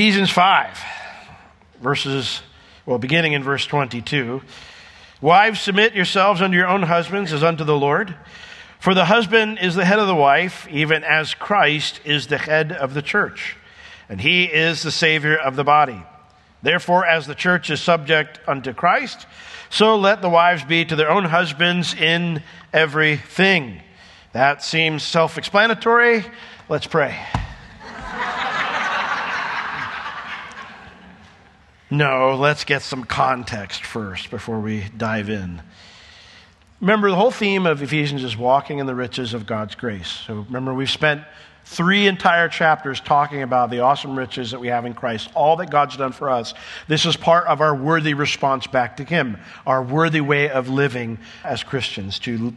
Ephesians 5, verses, well, beginning in verse 22. Wives, submit yourselves unto your own husbands as unto the Lord. For the husband is the head of the wife, even as Christ is the head of the church, and he is the Savior of the body. Therefore, as the church is subject unto Christ, so let the wives be to their own husbands in everything. That seems self explanatory. Let's pray. No, let's get some context first before we dive in. Remember, the whole theme of Ephesians is walking in the riches of God's grace. So remember, we've spent three entire chapters talking about the awesome riches that we have in Christ, all that God's done for us. This is part of our worthy response back to Him, our worthy way of living as Christians, to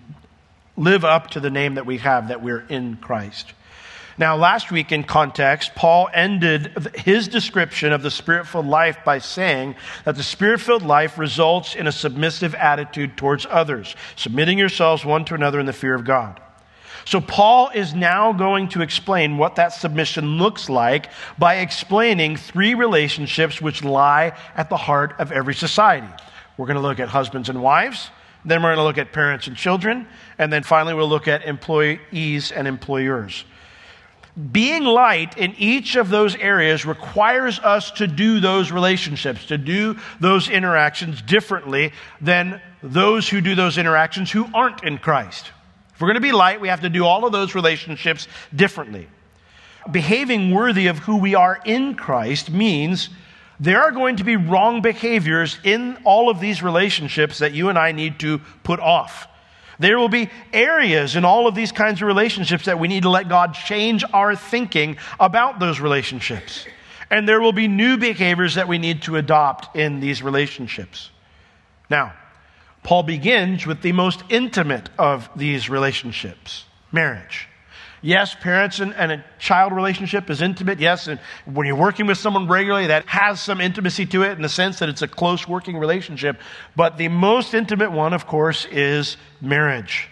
live up to the name that we have, that we're in Christ. Now, last week in context, Paul ended his description of the spirit filled life by saying that the spirit filled life results in a submissive attitude towards others, submitting yourselves one to another in the fear of God. So, Paul is now going to explain what that submission looks like by explaining three relationships which lie at the heart of every society. We're going to look at husbands and wives, then we're going to look at parents and children, and then finally we'll look at employees and employers. Being light in each of those areas requires us to do those relationships, to do those interactions differently than those who do those interactions who aren't in Christ. If we're going to be light, we have to do all of those relationships differently. Behaving worthy of who we are in Christ means there are going to be wrong behaviors in all of these relationships that you and I need to put off. There will be areas in all of these kinds of relationships that we need to let God change our thinking about those relationships. And there will be new behaviors that we need to adopt in these relationships. Now, Paul begins with the most intimate of these relationships marriage. Yes, parents and, and, a child relationship is intimate. Yes, and when you're working with someone regularly, that has some intimacy to it in the sense that it's a close working relationship. But the most intimate one, of course, is marriage.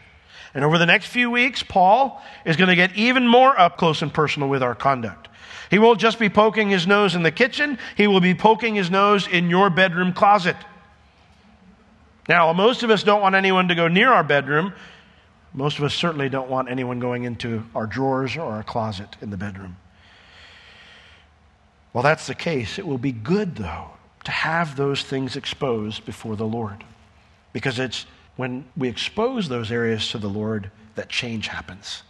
And over the next few weeks, Paul is going to get even more up close and personal with our conduct. He won't just be poking his nose in the kitchen, he will be poking his nose in your bedroom closet. Now, most of us don't want anyone to go near our bedroom most of us certainly don't want anyone going into our drawers or our closet in the bedroom. Well, that's the case. It will be good, though, to have those things exposed before the Lord. Because it's when we expose those areas to the Lord that change happens.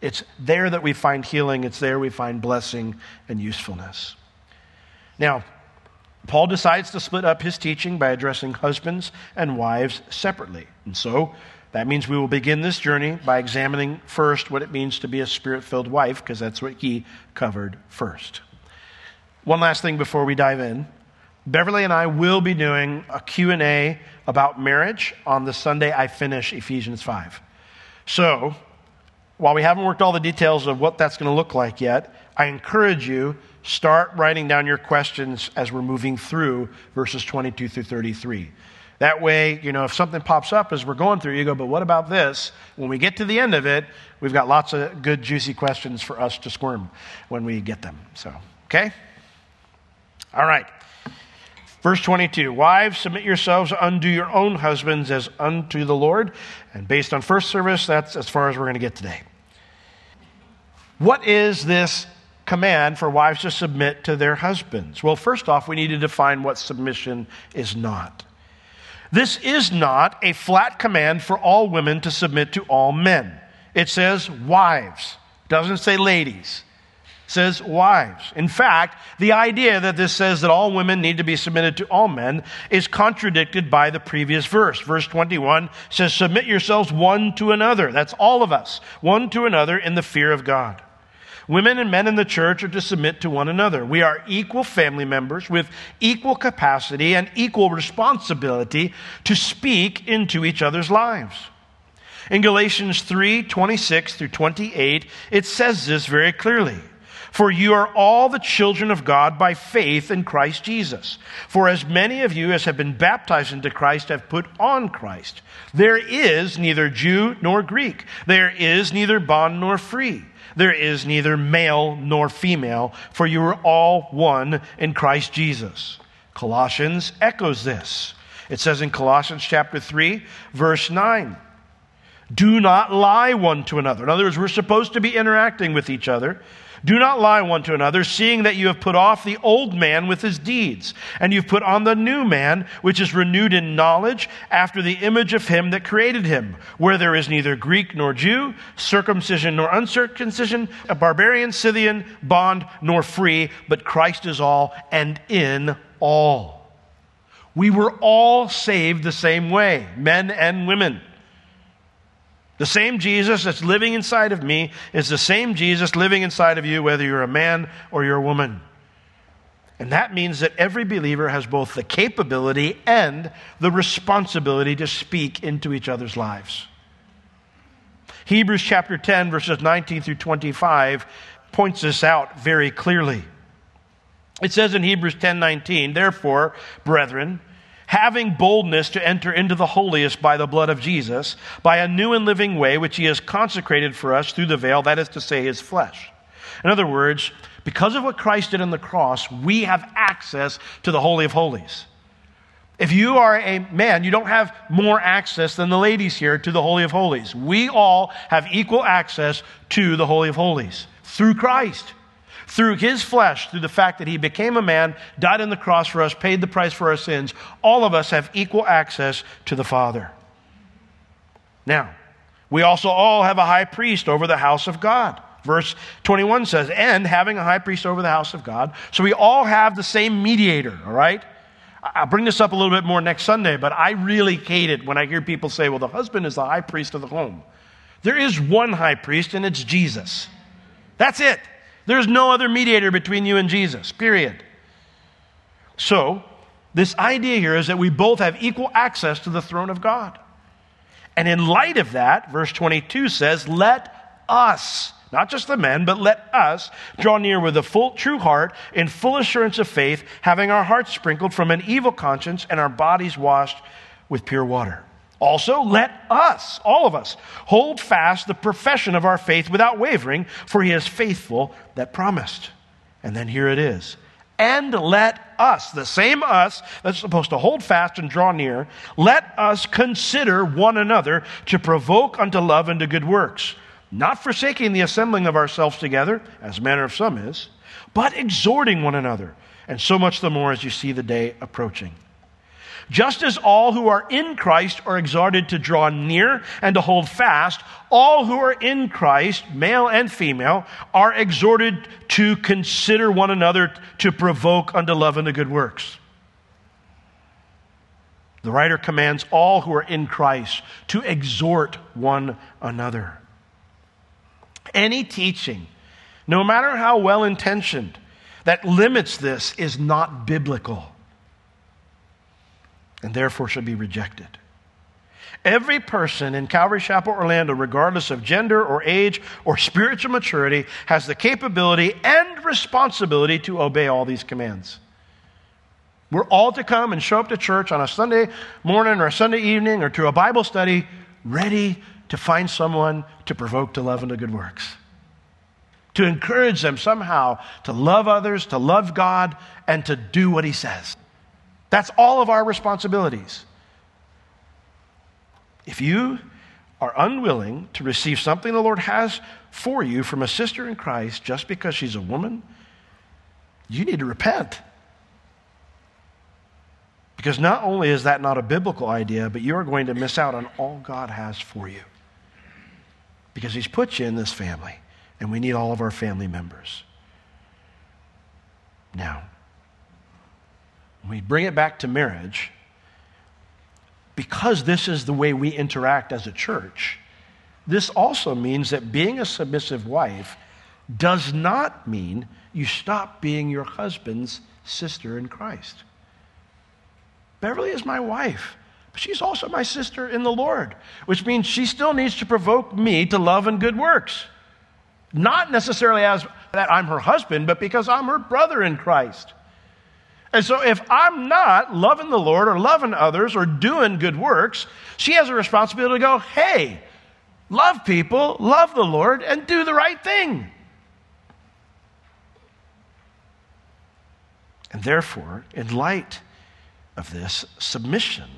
It's there that we find healing, it's there we find blessing and usefulness. Now, Paul decides to split up his teaching by addressing husbands and wives separately. And so, that means we will begin this journey by examining first what it means to be a spirit filled wife, because that's what he covered first. One last thing before we dive in. Beverly and I will be doing a Q&A about marriage on the Sunday I finish Ephesians 5. So, while we haven't worked all the details of what that's going to look like yet, I encourage you start writing down your questions as we're moving through verses 22 through 33. That way, you know, if something pops up as we're going through, you go, but what about this? When we get to the end of it, we've got lots of good, juicy questions for us to squirm when we get them. So, okay? All right. Verse 22 Wives, submit yourselves unto your own husbands as unto the Lord. And based on first service, that's as far as we're going to get today. What is this command for wives to submit to their husbands? Well, first off, we need to define what submission is not. This is not a flat command for all women to submit to all men. It says wives, doesn't say ladies. It says wives. In fact, the idea that this says that all women need to be submitted to all men is contradicted by the previous verse. Verse 21 says, Submit yourselves one to another. That's all of us, one to another in the fear of God. Women and men in the church are to submit to one another. We are equal family members with equal capacity and equal responsibility to speak into each other's lives. In Galatians 3 26 through 28, it says this very clearly. For you are all the children of God by faith in Christ Jesus. For as many of you as have been baptized into Christ have put on Christ. There is neither Jew nor Greek. There is neither bond nor free there is neither male nor female, for you are all one in Christ Jesus. Colossians echoes this. It says in Colossians chapter 3, verse 9, do not lie one to another. In other words, we're supposed to be interacting with each other. Do not lie one to another, seeing that you have put off the old man with his deeds, and you've put on the new man, which is renewed in knowledge after the image of him that created him, where there is neither Greek nor Jew, circumcision nor uncircumcision, a barbarian, Scythian, bond nor free, but Christ is all and in all. We were all saved the same way, men and women. The same Jesus that's living inside of me is the same Jesus living inside of you, whether you're a man or you're a woman. And that means that every believer has both the capability and the responsibility to speak into each other's lives. Hebrews chapter 10, verses 19 through 25, points this out very clearly. It says in Hebrews 10 19, Therefore, brethren, having boldness to enter into the holiest by the blood of Jesus, by a new and living way which he has consecrated for us through the veil, that is to say, his flesh. In other words, because of what Christ did on the cross, we have access to the Holy of Holies. If you are a man, you don't have more access than the ladies here to the Holy of Holies. We all have equal access to the Holy of Holies through Christ through his flesh, through the fact that he became a man, died on the cross for us, paid the price for our sins, all of us have equal access to the Father. Now, we also all have a high priest over the house of God. Verse 21 says, and having a high priest over the house of God. So we all have the same mediator, all right? I'll bring this up a little bit more next Sunday, but I really hate it when I hear people say, well, the husband is the high priest of the home. There is one high priest, and it's Jesus. That's it. There's no other mediator between you and Jesus, period. So, this idea here is that we both have equal access to the throne of God. And in light of that, verse 22 says, Let us, not just the men, but let us draw near with a full, true heart in full assurance of faith, having our hearts sprinkled from an evil conscience and our bodies washed with pure water. Also, let us, all of us, hold fast the profession of our faith without wavering, for he is faithful that promised. And then here it is. And let us, the same us that's supposed to hold fast and draw near, let us consider one another to provoke unto love and to good works, not forsaking the assembling of ourselves together, as manner of some is, but exhorting one another, and so much the more as you see the day approaching. Just as all who are in Christ are exhorted to draw near and to hold fast, all who are in Christ, male and female, are exhorted to consider one another to provoke unto love and to good works. The writer commands all who are in Christ to exhort one another. Any teaching, no matter how well intentioned, that limits this is not biblical and therefore should be rejected. Every person in Calvary Chapel, Orlando, regardless of gender or age or spiritual maturity, has the capability and responsibility to obey all these commands. We're all to come and show up to church on a Sunday morning or a Sunday evening or to a Bible study ready to find someone to provoke to love and to good works. To encourage them somehow to love others, to love God, and to do what He says. That's all of our responsibilities. If you are unwilling to receive something the Lord has for you from a sister in Christ just because she's a woman, you need to repent. Because not only is that not a biblical idea, but you're going to miss out on all God has for you. Because He's put you in this family, and we need all of our family members. Now, we bring it back to marriage, because this is the way we interact as a church, this also means that being a submissive wife does not mean you stop being your husband's sister in Christ. Beverly is my wife, but she's also my sister in the Lord, which means she still needs to provoke me to love and good works. Not necessarily as that I'm her husband, but because I'm her brother in Christ. And so if I'm not loving the Lord or loving others or doing good works, she has a responsibility to go, hey, love people, love the Lord, and do the right thing. And therefore, in light of this, submission,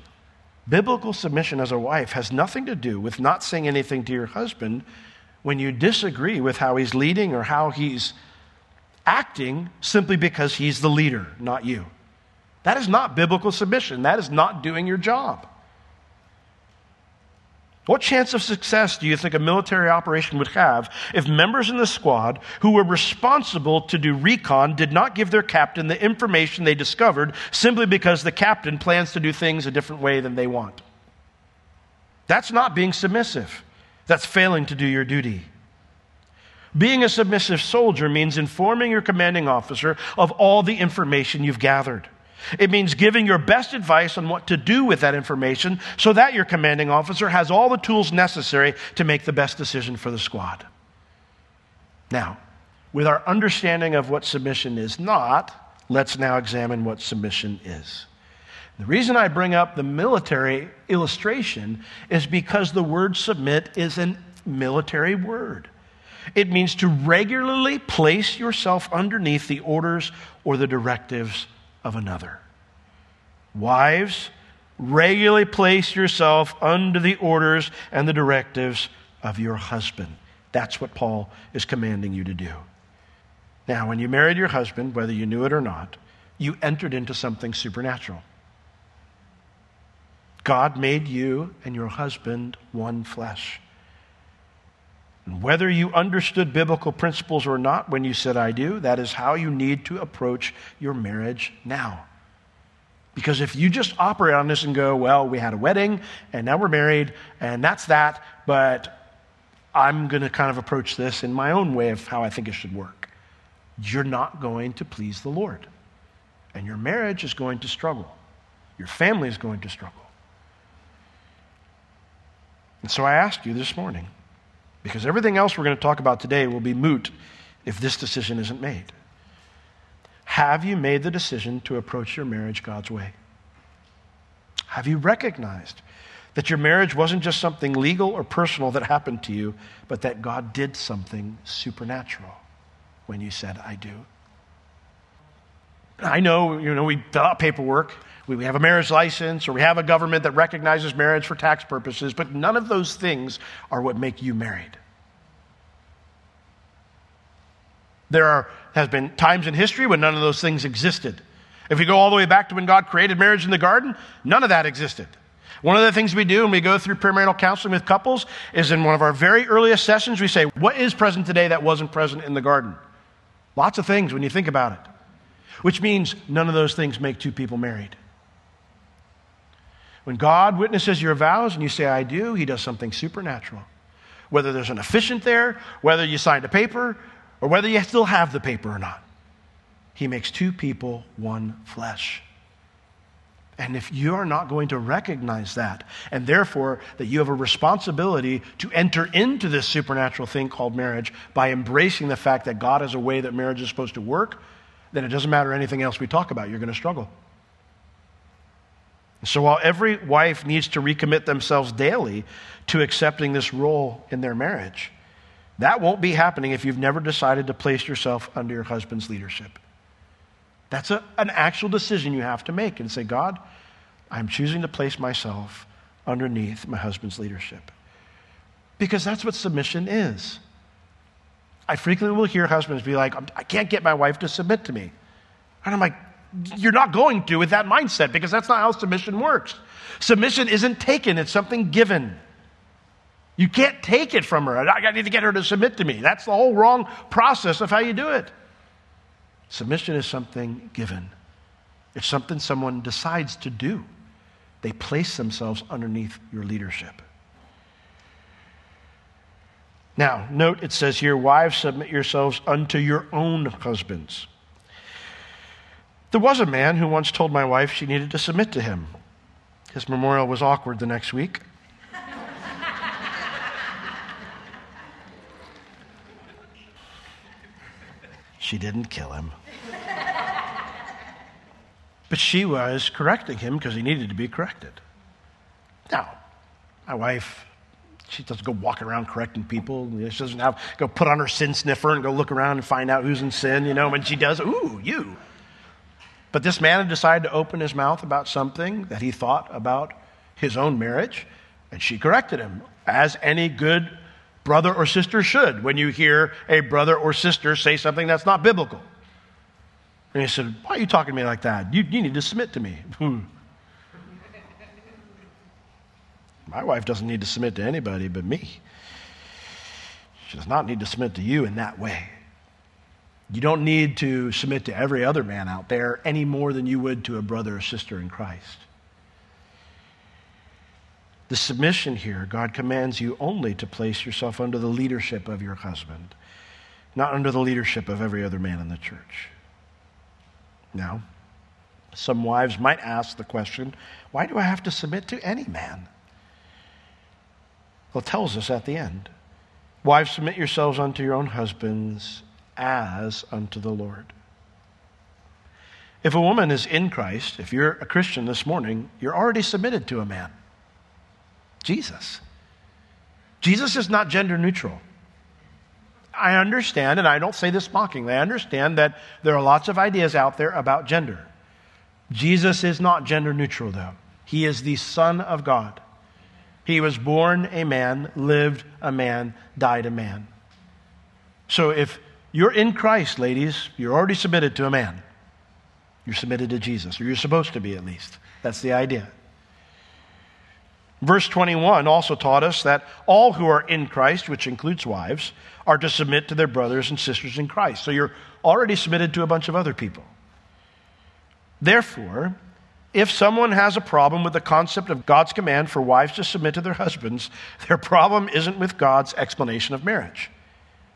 biblical submission as a wife, has nothing to do with not saying anything to your husband when you disagree with how he's leading or how he's acting simply because he's the leader, not you. That is not biblical submission. That is not doing your job. What chance of success do you think a military operation would have if members in the squad who were responsible to do recon did not give their captain the information they discovered simply because the captain plans to do things a different way than they want? That's not being submissive. That's failing to do your duty. Being a submissive soldier means informing your commanding officer of all the information you've gathered. It means giving your best advice on what to do with that information so that your commanding officer has all the tools necessary to make the best decision for the squad. Now, with our understanding of what submission is not, let's now examine what submission is. The reason I bring up the military illustration is because the word submit is a military word. It means to regularly place yourself underneath the orders or the directives of another. Wives, regularly place yourself under the orders and the directives of your husband. That's what Paul is commanding you to do. Now, when you married your husband, whether you knew it or not, you entered into something supernatural. God made you and your husband one flesh. Whether you understood biblical principles or not when you said, I do, that is how you need to approach your marriage now. Because if you just operate on this and go, well, we had a wedding and now we're married and that's that, but I'm going to kind of approach this in my own way of how I think it should work, you're not going to please the Lord. And your marriage is going to struggle. Your family is going to struggle. And so I ask you this morning because everything else we're going to talk about today will be moot if this decision isn't made. Have you made the decision to approach your marriage God's way? Have you recognized that your marriage wasn't just something legal or personal that happened to you, but that God did something supernatural when you said, I do? I know, you know, we fill out paperwork we have a marriage license or we have a government that recognizes marriage for tax purposes, but none of those things are what make you married. There are, has been times in history when none of those things existed. If we go all the way back to when God created marriage in the garden, none of that existed. One of the things we do when we go through premarital counseling with couples is in one of our very earliest sessions, we say, What is present today that wasn't present in the garden? Lots of things when you think about it, which means none of those things make two people married. When God witnesses your vows and you say, I do, he does something supernatural. Whether there's an officiant there, whether you signed a paper, or whether you still have the paper or not, he makes two people one flesh. And if you are not going to recognize that, and therefore that you have a responsibility to enter into this supernatural thing called marriage by embracing the fact that God has a way that marriage is supposed to work, then it doesn't matter anything else we talk about. You're going to struggle. So while every wife needs to recommit themselves daily to accepting this role in their marriage, that won't be happening if you've never decided to place yourself under your husband's leadership. That's a, an actual decision you have to make and say, God, I'm choosing to place myself underneath my husband's leadership. Because that's what submission is. I frequently will hear husbands be like, I can't get my wife to submit to me. And I'm like, you're not going to with that mindset because that's not how submission works. Submission isn't taken, it's something given. You can't take it from her. I need to get her to submit to me. That's the whole wrong process of how you do it. Submission is something given, it's something someone decides to do. They place themselves underneath your leadership. Now, note it says here, wives, submit yourselves unto your own husbands. There was a man who once told my wife she needed to submit to him. His memorial was awkward the next week. she didn't kill him. But she was correcting him because he needed to be corrected. Now, my wife She doesn't go walking around correcting people. She doesn't have to go put on her sin sniffer and go look around and find out who's in sin. You know, when she does, ooh, you. But this man had decided to open his mouth about something that he thought about his own marriage, and she corrected him, as any good brother or sister should when you hear a brother or sister say something that's not biblical. And he said, Why are you talking to me like that? You, you need to submit to me. Hmm. My wife doesn't need to submit to anybody but me. She does not need to submit to you in that way. You don't need to submit to every other man out there any more than you would to a brother or sister in Christ. The submission here, God commands you only to place yourself under the leadership of your husband, not under the leadership of every other man in the church. Now, some wives might ask the question why do I have to submit to any man? Well, it tells us at the end. Wives, submit yourselves unto your own husbands as unto the Lord. If a woman is in Christ, if you're a Christian this morning, you're already submitted to a man Jesus. Jesus is not gender neutral. I understand, and I don't say this mockingly, I understand that there are lots of ideas out there about gender. Jesus is not gender neutral, though. He is the Son of God. He was born a man, lived a man, died a man. So if you're in Christ, ladies, you're already submitted to a man. You're submitted to Jesus, or you're supposed to be at least. That's the idea. Verse 21 also taught us that all who are in Christ, which includes wives, are to submit to their brothers and sisters in Christ. So you're already submitted to a bunch of other people. Therefore, if someone has a problem with the concept of God's command for wives to submit to their husbands, their problem isn't with God's explanation of marriage.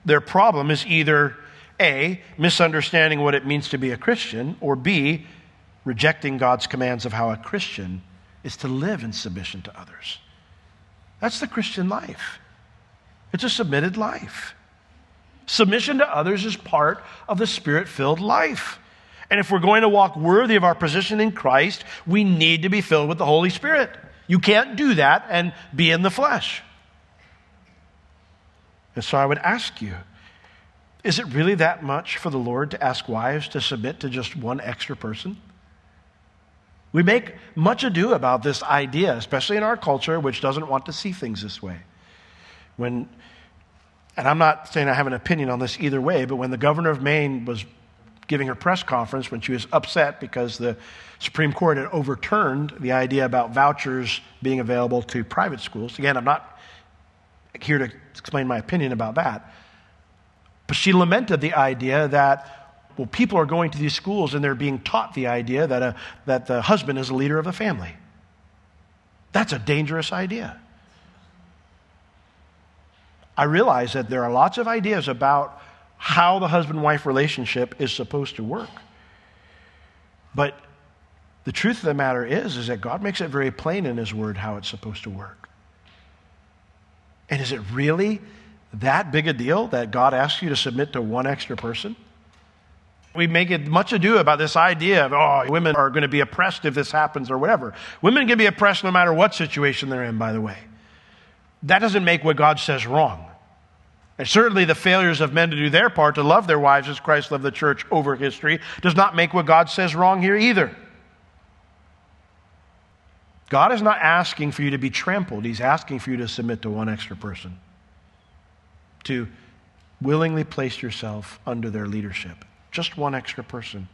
Their problem is either A, misunderstanding what it means to be a Christian, or B, rejecting God's commands of how a Christian is to live in submission to others. That's the Christian life. It's a submitted life. Submission to others is part of the spirit filled life. And if we're going to walk worthy of our position in Christ, we need to be filled with the Holy Spirit. You can't do that and be in the flesh. And so I would ask you is it really that much for the Lord to ask wives to submit to just one extra person? We make much ado about this idea, especially in our culture, which doesn't want to see things this way. When, and I'm not saying I have an opinion on this either way, but when the governor of Maine was giving her press conference when she was upset because the Supreme Court had overturned the idea about vouchers being available to private schools. Again, I'm not here to explain my opinion about that. But she lamented the idea that, well, people are going to these schools and they're being taught the idea that, a, that the husband is a leader of the family. That's a dangerous idea. I realize that there are lots of ideas about how the husband wife relationship is supposed to work. But the truth of the matter is is that God makes it very plain in his word how it's supposed to work. And is it really that big a deal that God asks you to submit to one extra person? We make it much ado about this idea of, oh, women are going to be oppressed if this happens or whatever. Women can be oppressed no matter what situation they're in, by the way. That doesn't make what God says wrong. And certainly the failures of men to do their part to love their wives as Christ loved the church over history does not make what God says wrong here either. God is not asking for you to be trampled, He's asking for you to submit to one extra person, to willingly place yourself under their leadership. Just one extra person.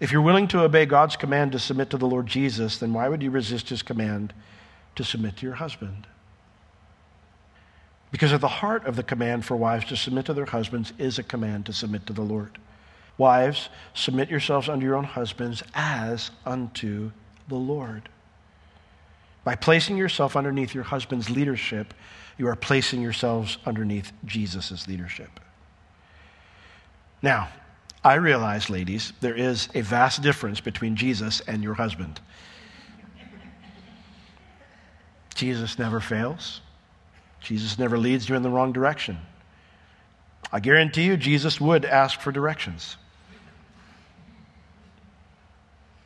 If you're willing to obey God's command to submit to the Lord Jesus, then why would you resist His command to submit to your husband? Because at the heart of the command for wives to submit to their husbands is a command to submit to the Lord. Wives, submit yourselves unto your own husbands as unto the Lord. By placing yourself underneath your husband's leadership, you are placing yourselves underneath Jesus' leadership. Now, I realize, ladies, there is a vast difference between Jesus and your husband. Jesus never fails. Jesus never leads you in the wrong direction. I guarantee you, Jesus would ask for directions.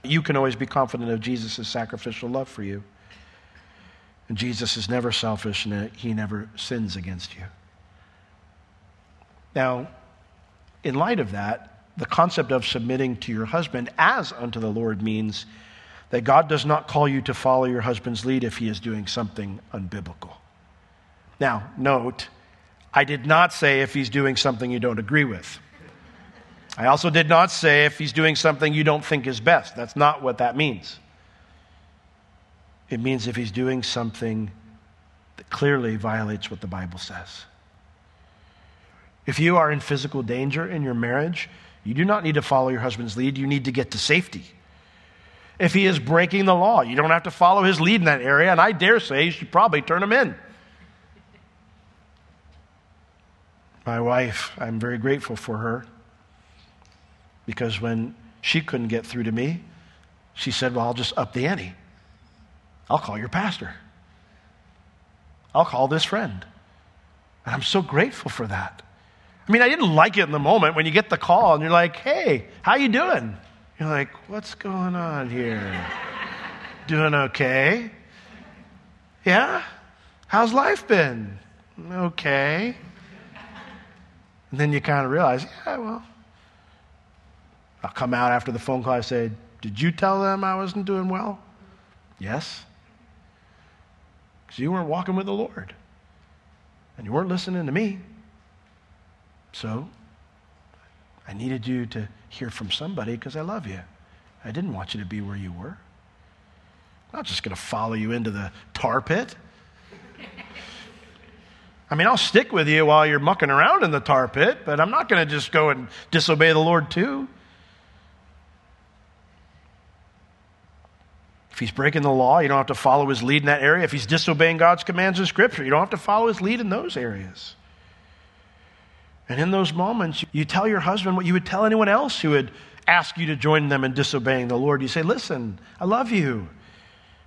You can always be confident of Jesus' sacrificial love for you. And Jesus is never selfish and he never sins against you. Now, in light of that, the concept of submitting to your husband as unto the Lord means that God does not call you to follow your husband's lead if he is doing something unbiblical. Now, note, I did not say if he's doing something you don't agree with. I also did not say if he's doing something you don't think is best. That's not what that means. It means if he's doing something that clearly violates what the Bible says. If you are in physical danger in your marriage, you do not need to follow your husband's lead. You need to get to safety. If he is breaking the law, you don't have to follow his lead in that area, and I dare say you should probably turn him in. My wife, I'm very grateful for her because when she couldn't get through to me, she said, Well, I'll just up the ante. I'll call your pastor. I'll call this friend. And I'm so grateful for that. I mean, I didn't like it in the moment when you get the call and you're like, hey, how you doing? You're like, what's going on here? doing okay? Yeah? How's life been? Okay. And then you kind of realize, yeah, well, I'll come out after the phone call. I say, Did you tell them I wasn't doing well? Yes. Because you weren't walking with the Lord. And you weren't listening to me. So I needed you to hear from somebody because I love you. I didn't want you to be where you were. I'm not just going to follow you into the tar pit. I mean, I'll stick with you while you're mucking around in the tar pit, but I'm not going to just go and disobey the Lord too. If he's breaking the law, you don't have to follow his lead in that area. If he's disobeying God's commands in Scripture, you don't have to follow his lead in those areas. And in those moments, you tell your husband what you would tell anyone else who would ask you to join them in disobeying the Lord. You say, Listen, I love you.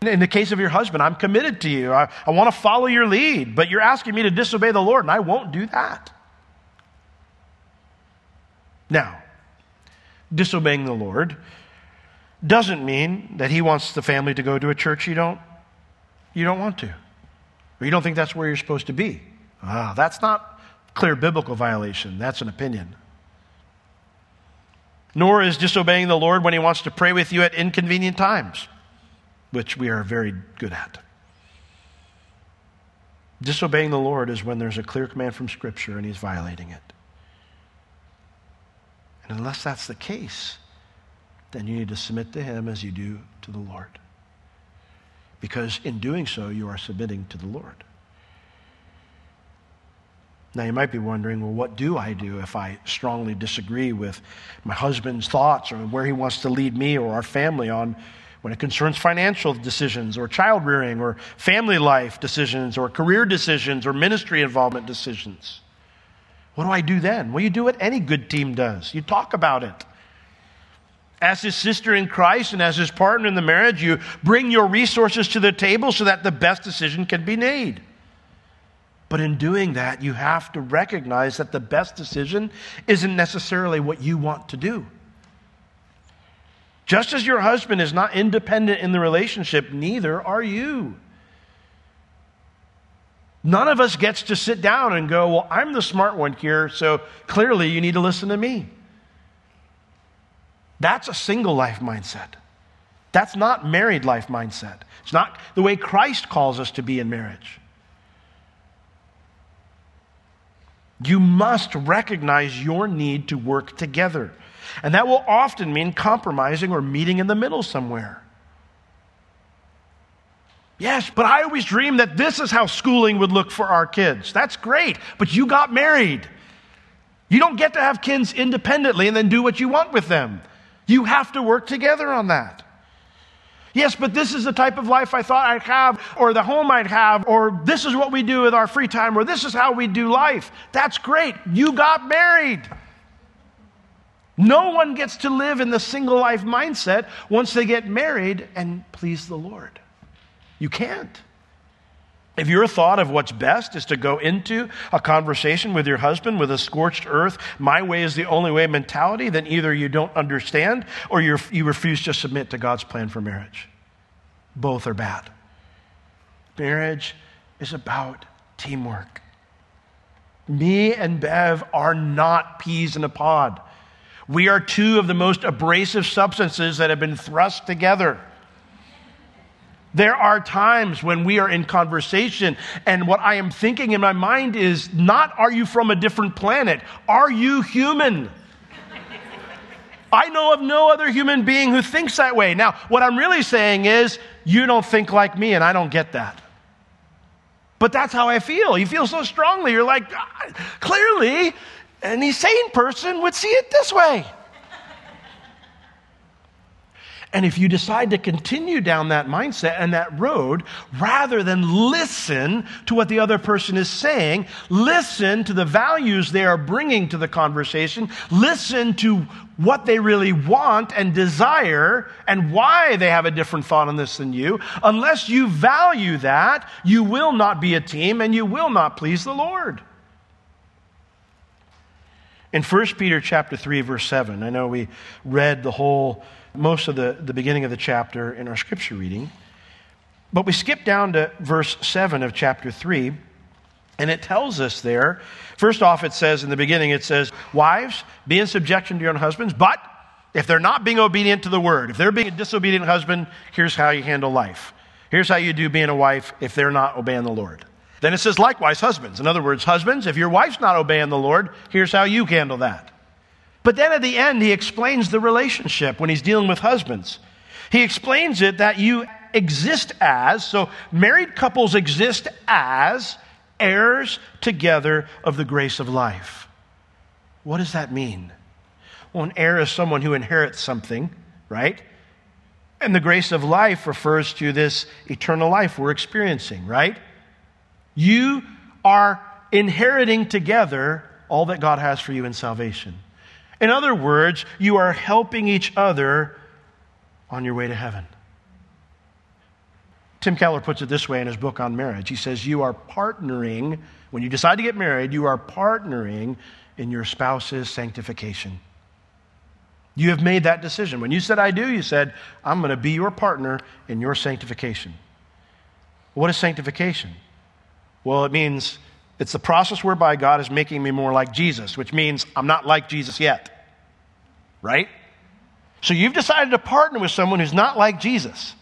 In the case of your husband, I'm committed to you. I, I want to follow your lead, but you're asking me to disobey the Lord, and I won't do that. Now, disobeying the Lord doesn't mean that he wants the family to go to a church you don't, you don't want to, or you don't think that's where you're supposed to be. Ah, that's not clear biblical violation. That's an opinion. Nor is disobeying the Lord when he wants to pray with you at inconvenient times, which we are very good at. Disobeying the Lord is when there's a clear command from Scripture and he's violating it. And unless that's the case, then you need to submit to him as you do to the Lord. Because in doing so, you are submitting to the Lord. Now, you might be wondering, well, what do I do if I strongly disagree with my husband's thoughts or where he wants to lead me or our family on when it concerns financial decisions or child rearing or family life decisions or career decisions or ministry involvement decisions? What do I do then? Well, you do what any good team does you talk about it. As his sister in Christ and as his partner in the marriage, you bring your resources to the table so that the best decision can be made. But in doing that, you have to recognize that the best decision isn't necessarily what you want to do. Just as your husband is not independent in the relationship, neither are you. None of us gets to sit down and go, Well, I'm the smart one here, so clearly you need to listen to me. That's a single life mindset. That's not married life mindset. It's not the way Christ calls us to be in marriage. You must recognize your need to work together. And that will often mean compromising or meeting in the middle somewhere. Yes, but I always dreamed that this is how schooling would look for our kids. That's great, but you got married. You don't get to have kids independently and then do what you want with them. You have to work together on that. Yes, but this is the type of life I thought I'd have, or the home I'd have, or this is what we do with our free time, or this is how we do life. That's great. You got married. No one gets to live in the single life mindset once they get married and please the Lord. You can't. If your thought of what's best is to go into a conversation with your husband with a scorched earth, my way is the only way mentality, then either you don't understand or you refuse to submit to God's plan for marriage. Both are bad. Marriage is about teamwork. Me and Bev are not peas in a pod. We are two of the most abrasive substances that have been thrust together. There are times when we are in conversation, and what I am thinking in my mind is not, are you from a different planet? Are you human? I know of no other human being who thinks that way. Now, what I'm really saying is, you don't think like me, and I don't get that. But that's how I feel. You feel so strongly. You're like, ah, clearly, any sane person would see it this way. And if you decide to continue down that mindset and that road, rather than listen to what the other person is saying, listen to the values they are bringing to the conversation, listen to what they really want and desire and why they have a different thought on this than you, unless you value that, you will not be a team and you will not please the Lord. In 1 Peter chapter 3 verse 7, I know we read the whole most of the, the beginning of the chapter in our scripture reading. But we skip down to verse 7 of chapter 3, and it tells us there, first off, it says in the beginning, it says, Wives, be in subjection to your own husbands, but if they're not being obedient to the word, if they're being a disobedient husband, here's how you handle life. Here's how you do being a wife if they're not obeying the Lord. Then it says, likewise, husbands. In other words, husbands, if your wife's not obeying the Lord, here's how you handle that. But then at the end, he explains the relationship when he's dealing with husbands. He explains it that you exist as, so married couples exist as heirs together of the grace of life. What does that mean? Well, an heir is someone who inherits something, right? And the grace of life refers to this eternal life we're experiencing, right? You are inheriting together all that God has for you in salvation. In other words, you are helping each other on your way to heaven. Tim Keller puts it this way in his book on marriage. He says, You are partnering, when you decide to get married, you are partnering in your spouse's sanctification. You have made that decision. When you said, I do, you said, I'm going to be your partner in your sanctification. What is sanctification? Well, it means it's the process whereby God is making me more like Jesus, which means I'm not like Jesus yet. Right? So you've decided to partner with someone who's not like Jesus.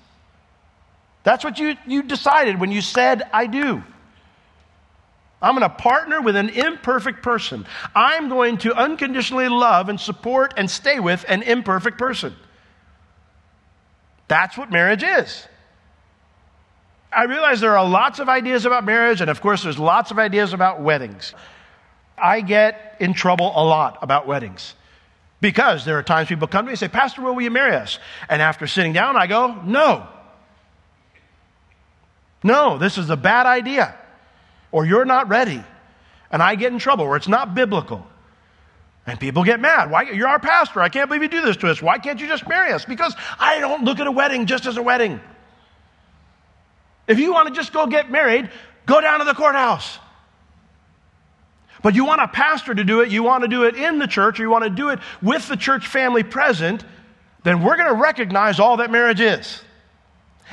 That's what you, you decided when you said, I do. I'm going to partner with an imperfect person. I'm going to unconditionally love and support and stay with an imperfect person. That's what marriage is. I realize there are lots of ideas about marriage, and of course, there's lots of ideas about weddings. I get in trouble a lot about weddings because there are times people come to me and say, Pastor, will you marry us? And after sitting down, I go, No. No, this is a bad idea. Or you're not ready. And I get in trouble, or it's not biblical. And people get mad. Why? You're our pastor. I can't believe you do this to us. Why can't you just marry us? Because I don't look at a wedding just as a wedding. If you want to just go get married, go down to the courthouse. But you want a pastor to do it, you want to do it in the church, or you want to do it with the church family present, then we're going to recognize all that marriage is.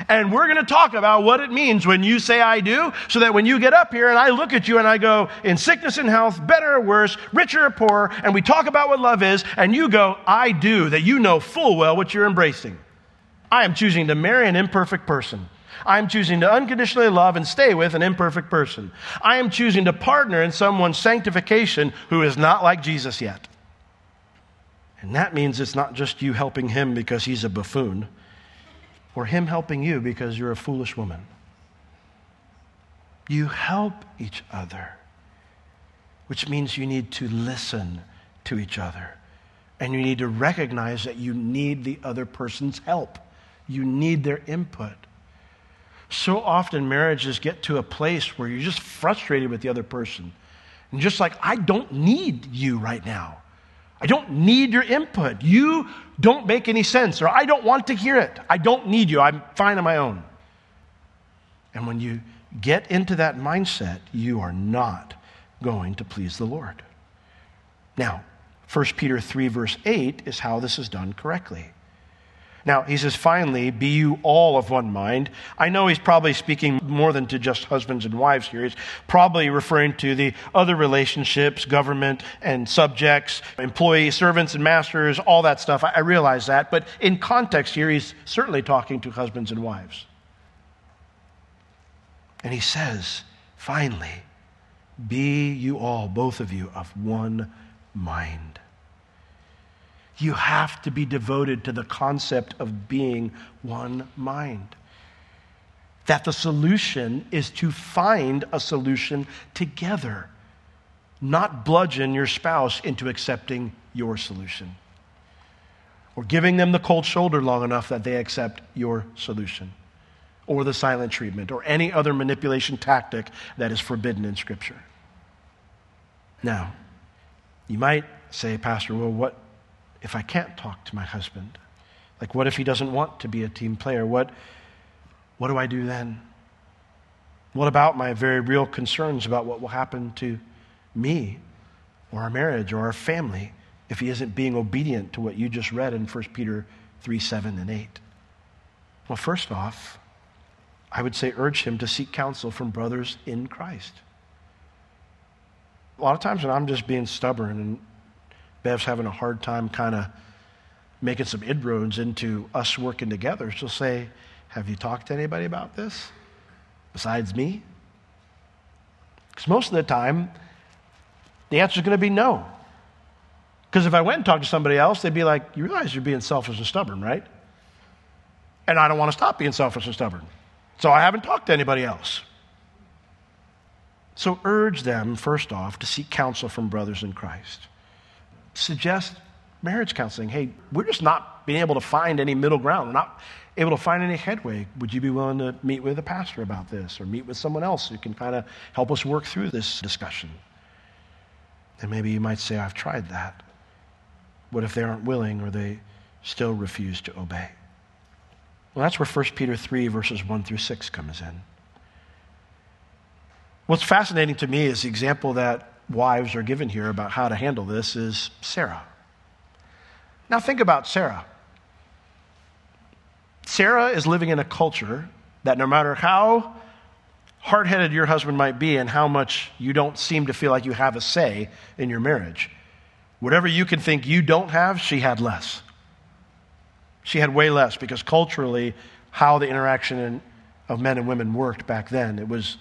And we're going to talk about what it means when you say I do, so that when you get up here and I look at you and I go, in sickness and health, better or worse, richer or poorer, and we talk about what love is, and you go, I do, that you know full well what you're embracing. I am choosing to marry an imperfect person. I'm choosing to unconditionally love and stay with an imperfect person. I am choosing to partner in someone's sanctification who is not like Jesus yet. And that means it's not just you helping him because he's a buffoon, or him helping you because you're a foolish woman. You help each other, which means you need to listen to each other. And you need to recognize that you need the other person's help. You need their input. So often marriages get to a place where you're just frustrated with the other person. And just like, I don't need you right now. I don't need your input. You don't make any sense, or I don't want to hear it. I don't need you. I'm fine on my own. And when you get into that mindset, you are not going to please the Lord. Now, 1 Peter 3, verse 8 is how this is done correctly. Now, he says, finally, be you all of one mind. I know he's probably speaking more than to just husbands and wives here. He's probably referring to the other relationships, government and subjects, employees, servants and masters, all that stuff. I realize that. But in context here, he's certainly talking to husbands and wives. And he says, finally, be you all, both of you, of one mind. You have to be devoted to the concept of being one mind. That the solution is to find a solution together, not bludgeon your spouse into accepting your solution or giving them the cold shoulder long enough that they accept your solution or the silent treatment or any other manipulation tactic that is forbidden in Scripture. Now, you might say, Pastor, well, what if I can't talk to my husband? Like, what if he doesn't want to be a team player? What, what do I do then? What about my very real concerns about what will happen to me or our marriage or our family if he isn't being obedient to what you just read in 1 Peter 3 7 and 8? Well, first off, I would say urge him to seek counsel from brothers in Christ. A lot of times when I'm just being stubborn and Bev's having a hard time kind of making some inroads into us working together, she'll say, Have you talked to anybody about this besides me? Because most of the time, the answer is going to be no. Because if I went and talked to somebody else, they'd be like, You realize you're being selfish and stubborn, right? And I don't want to stop being selfish and stubborn. So I haven't talked to anybody else. So urge them, first off, to seek counsel from brothers in Christ suggest marriage counseling. Hey, we're just not being able to find any middle ground. We're not able to find any headway. Would you be willing to meet with a pastor about this or meet with someone else who can kind of help us work through this discussion? And maybe you might say, I've tried that. What if they aren't willing or they still refuse to obey? Well, that's where 1 Peter 3, verses 1 through 6 comes in. What's fascinating to me is the example that wives are given here about how to handle this is Sarah. Now, think about Sarah. Sarah is living in a culture that no matter how hard headed your husband might be and how much you don't seem to feel like you have a say in your marriage, whatever you can think you don't have, she had less. She had way less because culturally, how the interaction of men and women worked back then, it was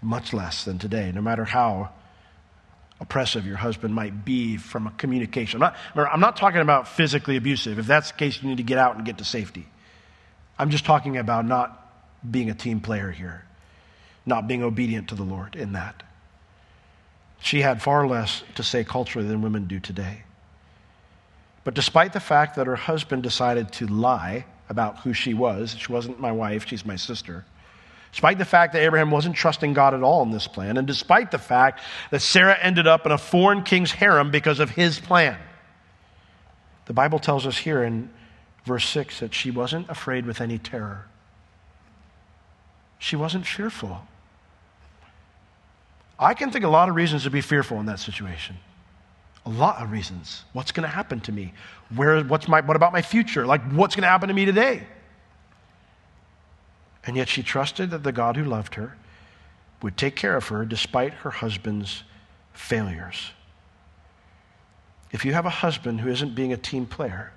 much less than today, no matter how oppressive your husband might be from a communication. I'm not, I'm not talking about physically abusive. If that's the case, you need to get out and get to safety. I'm just talking about not being a team player here, not being obedient to the Lord in that. She had far less to say culturally than women do today. But despite the fact that her husband decided to lie about who she was, she wasn't my wife, she's my sister Despite the fact that Abraham wasn't trusting God at all in this plan, and despite the fact that Sarah ended up in a foreign king's harem because of his plan. The Bible tells us here in verse 6 that she wasn't afraid with any terror. She wasn't fearful. I can think a lot of reasons to be fearful in that situation. A lot of reasons. What's going to happen to me? Where, what's my, what about my future? Like, what's going to happen to me today? And yet she trusted that the God who loved her would take care of her despite her husband's failures. If you have a husband who isn't being a team player,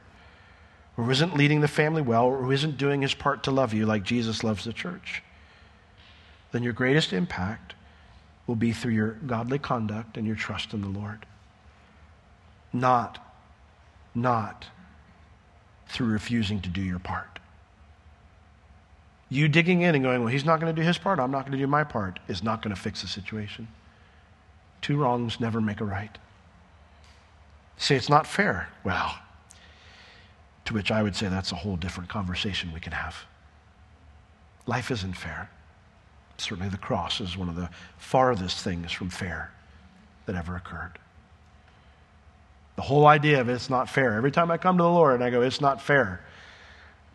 or who isn't leading the family well, or who isn't doing his part to love you like Jesus loves the church, then your greatest impact will be through your godly conduct and your trust in the Lord. Not, not through refusing to do your part. You digging in and going, well, he's not going to do his part, I'm not going to do my part, is not going to fix the situation. Two wrongs never make a right. Say it's not fair. Well, to which I would say that's a whole different conversation we can have. Life isn't fair. Certainly, the cross is one of the farthest things from fair that ever occurred. The whole idea of it's not fair. Every time I come to the Lord and I go, it's not fair,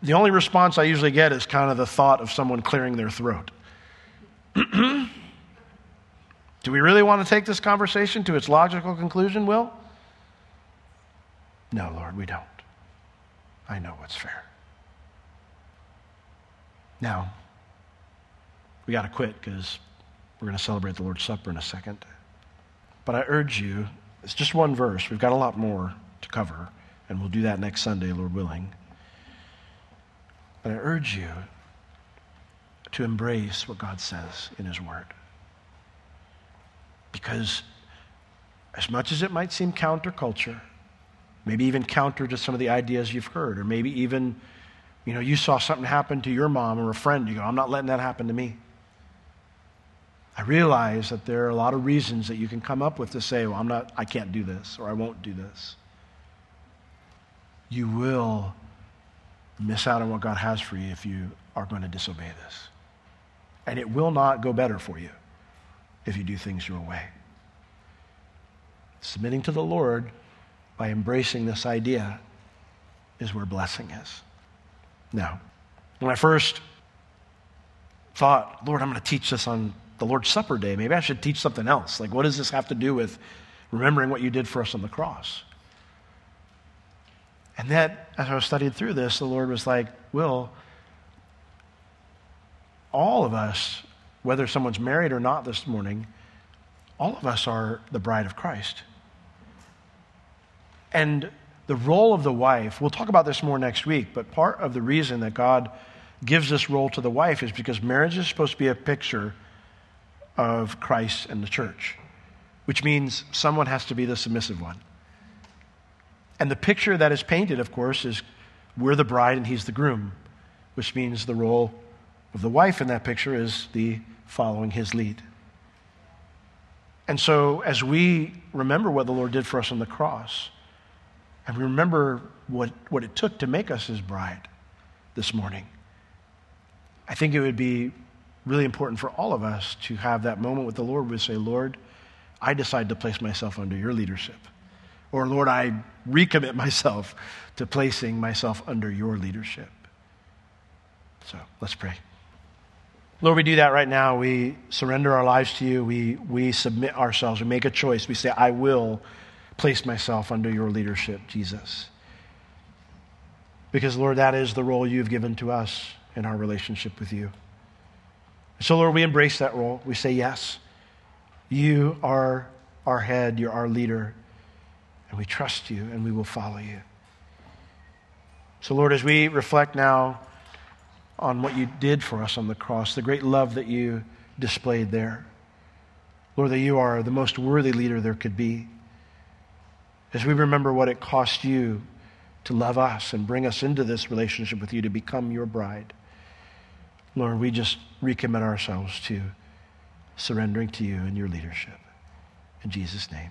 the only response I usually get is kind of the thought of someone clearing their throat. Do we really want to take this conversation to its logical conclusion, Will? No, Lord, we don't. I know what's fair. Now, we got to quit because we're going to celebrate the Lord's Supper in a second. But I urge you, it's just one verse. We've got a lot more to cover, and we'll do that next Sunday, Lord willing. But I urge you to embrace what God says in His Word. Because as much as it might seem counterculture, maybe even counter to some of the ideas you've heard, or maybe even, you know, you saw something happen to your mom or a friend, you go, I'm not letting that happen to me. I realize that there are a lot of reasons that you can come up with to say, well, I'm not, I can't do this, or I won't do this. You will miss out on what God has for you if you are going to disobey this. And it will not go better for you if you do things your way. Submitting to the Lord by embracing this idea is where blessing is. Now, when I first thought, Lord, I'm going to teach this on the Lord's Supper day, maybe I should teach something else. Like, what does this have to do with remembering what you did for us on the cross? And that, as I was studying through this, the Lord was like, Will, all of us, whether someone's married or not this morning, all of us are the bride of Christ. And the role of the wife, we'll talk about this more next week, but part of the reason that God gives this role to the wife is because marriage is supposed to be a picture of Christ and the church, which means someone has to be the submissive one. And the picture that is painted, of course, is we're the bride and he's the groom, which means the role of the wife in that picture is the following his lead. And so, as we remember what the Lord did for us on the cross, and we remember what, what it took to make us his bride this morning. I think it would be really important for all of us to have that moment with the Lord where we say, Lord, I decide to place myself under your leadership. Or, Lord, I recommit myself to placing myself under your leadership. So let's pray. Lord, we do that right now. We surrender our lives to you. We, we submit ourselves. We make a choice. We say, I will place myself under your leadership, Jesus. Because, Lord, that is the role you've given to us in our relationship with you. So, Lord, we embrace that role. We say, Yes, you are our head, you're our leader, and we trust you and we will follow you. So, Lord, as we reflect now on what you did for us on the cross, the great love that you displayed there, Lord, that you are the most worthy leader there could be as we remember what it cost you to love us and bring us into this relationship with you to become your bride. Lord, we just recommit ourselves to surrendering to you and your leadership. In Jesus' name.